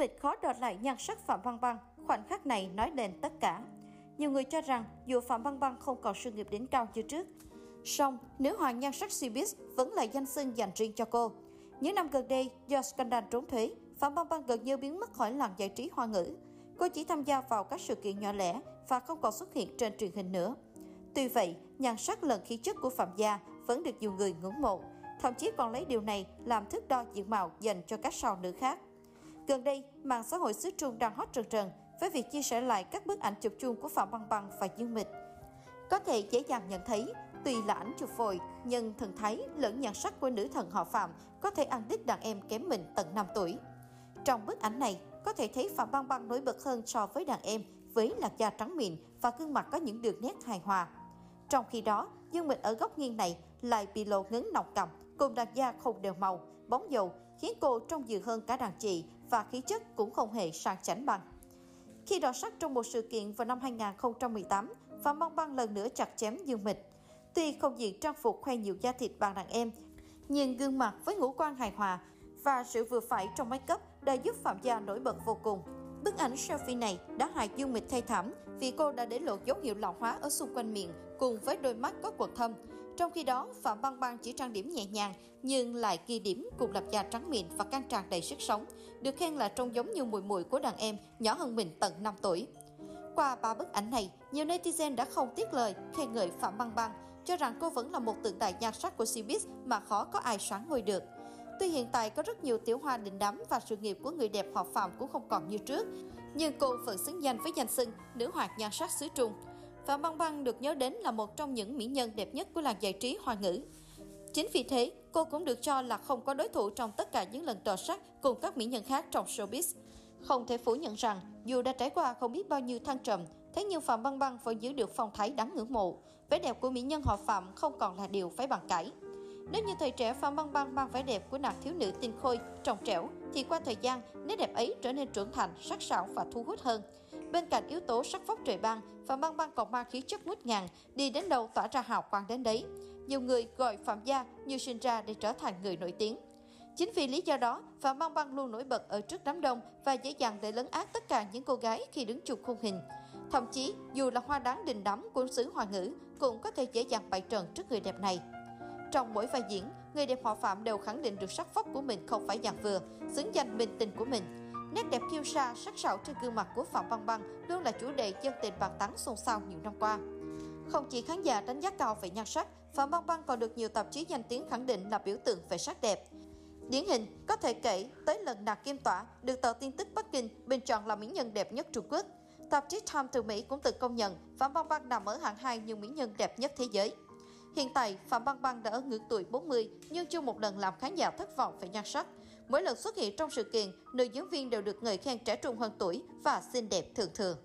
Mịch khó đọt lại nhan sắc Phạm Băng Băng, khoảnh khắc này nói lên tất cả. Nhiều người cho rằng dù Phạm Băng Băng không còn sự nghiệp đỉnh cao như trước, song nữ hoàng nhan sắc Cbiz vẫn là danh xưng dành riêng cho cô. Những năm gần đây, do scandal trốn thuế, Phạm Băng Băng gần như biến mất khỏi làng giải trí hoa ngữ. Cô chỉ tham gia vào các sự kiện nhỏ lẻ và không còn xuất hiện trên truyền hình nữa. Tuy vậy, nhan sắc lần khí chất của Phạm Gia vẫn được nhiều người ngưỡng mộ, thậm chí còn lấy điều này làm thước đo diện mạo dành cho các sao nữ khác. Gần đây, mạng xã hội xứ Trung đang hot trần trần với việc chia sẻ lại các bức ảnh chụp chung của Phạm Băng Băng và Dương Mịch. Có thể dễ dàng nhận thấy, tuy là ảnh chụp vội, nhưng thần thái lẫn nhan sắc của nữ thần họ Phạm có thể ăn đứt đàn em kém mình tận 5 tuổi. Trong bức ảnh này, có thể thấy Phạm Băng Băng nổi bật hơn so với đàn em với làn da trắng mịn và gương mặt có những đường nét hài hòa. Trong khi đó, Dương Mịch ở góc nghiêng này lại bị lộ ngấn nọc cầm cùng đặt da không đều màu, bóng dầu khiến cô trông dịu hơn cả đàn chị và khí chất cũng không hề sang chảnh bằng. Khi đọ sắc trong một sự kiện vào năm 2018, Phạm Băng Băng lần nữa chặt chém Dương Mịch. Tuy không diện trang phục khoe nhiều da thịt bằng đàn em, nhưng gương mặt với ngũ quan hài hòa và sự vừa phải trong make up đã giúp Phạm Gia nổi bật vô cùng. Bức ảnh selfie này đã hại Dương Mịch thay thảm vì cô đã để lộ dấu hiệu lão hóa ở xung quanh miệng cùng với đôi mắt có quầng thâm. Trong khi đó, Phạm Băng Băng chỉ trang điểm nhẹ nhàng nhưng lại ghi điểm cùng lập da trắng mịn và căng tràn đầy sức sống, được khen là trông giống như mùi mùi của đàn em nhỏ hơn mình tận 5 tuổi. Qua ba bức ảnh này, nhiều netizen đã không tiếc lời khen ngợi Phạm Băng Băng, cho rằng cô vẫn là một tượng đài nhan sắc của showbiz mà khó có ai sáng ngôi được. Tuy hiện tại có rất nhiều tiểu hoa đình đám và sự nghiệp của người đẹp họ Phạm cũng không còn như trước, nhưng cô vẫn xứng danh với danh xưng nữ hoạt nhan sắc xứ Trung. Phạm Băng Băng được nhớ đến là một trong những mỹ nhân đẹp nhất của làng giải trí hoa ngữ. Chính vì thế, cô cũng được cho là không có đối thủ trong tất cả những lần tòa sắc cùng các mỹ nhân khác trong showbiz. Không thể phủ nhận rằng, dù đã trải qua không biết bao nhiêu thăng trầm, thế nhưng Phạm Băng Băng vẫn giữ được phong thái đáng ngưỡng mộ. Vẻ đẹp của mỹ nhân họ Phạm không còn là điều phải bàn cãi. Nếu như thời trẻ Phạm Băng Băng mang vẻ đẹp của nàng thiếu nữ tinh khôi, trong trẻo, thì qua thời gian, nét đẹp ấy trở nên trưởng thành, sắc sảo và thu hút hơn. Bên cạnh yếu tố sắc vóc trời băng Phạm Băng Băng còn mang khí chất ngút ngàn, đi đến đâu tỏa ra hào quang đến đấy. Nhiều người gọi Phạm Gia như sinh ra để trở thành người nổi tiếng. Chính vì lý do đó, Phạm Băng Băng luôn nổi bật ở trước đám đông và dễ dàng để lấn át tất cả những cô gái khi đứng chụp khung hình. Thậm chí, dù là hoa đáng đình đắm của xứ hoa ngữ, cũng có thể dễ dàng bày trần trước người đẹp này. Trong mỗi vai diễn, người đẹp họ Phạm đều khẳng định được sắc vóc của mình không phải dạng vừa, xứng danh bình tình của mình. Nét đẹp kiêu sa, sắc sảo trên gương mặt của Phạm Băng Băng luôn là chủ đề dân tình bàn tán xôn xao nhiều năm qua. Không chỉ khán giả đánh giá cao về nhan sắc, Phạm Băng Băng còn được nhiều tạp chí danh tiếng khẳng định là biểu tượng về sắc đẹp. Điển hình có thể kể tới lần Nạc Kim Tỏa được tờ tin tức Bắc Kinh bình chọn là mỹ nhân đẹp nhất Trung Quốc. Tạp chí Time từ Mỹ cũng từng công nhận Phạm Băng Băng nằm ở hạng 2 như mỹ nhân đẹp nhất thế giới. Hiện tại, Phạm Băng Băng đã ở ngưỡng tuổi 40 nhưng chưa một lần làm khán giả thất vọng về nhan sắc. Mỗi lần xuất hiện trong sự kiện, nữ diễn viên đều được người khen trẻ trung hơn tuổi và xinh đẹp thường thường.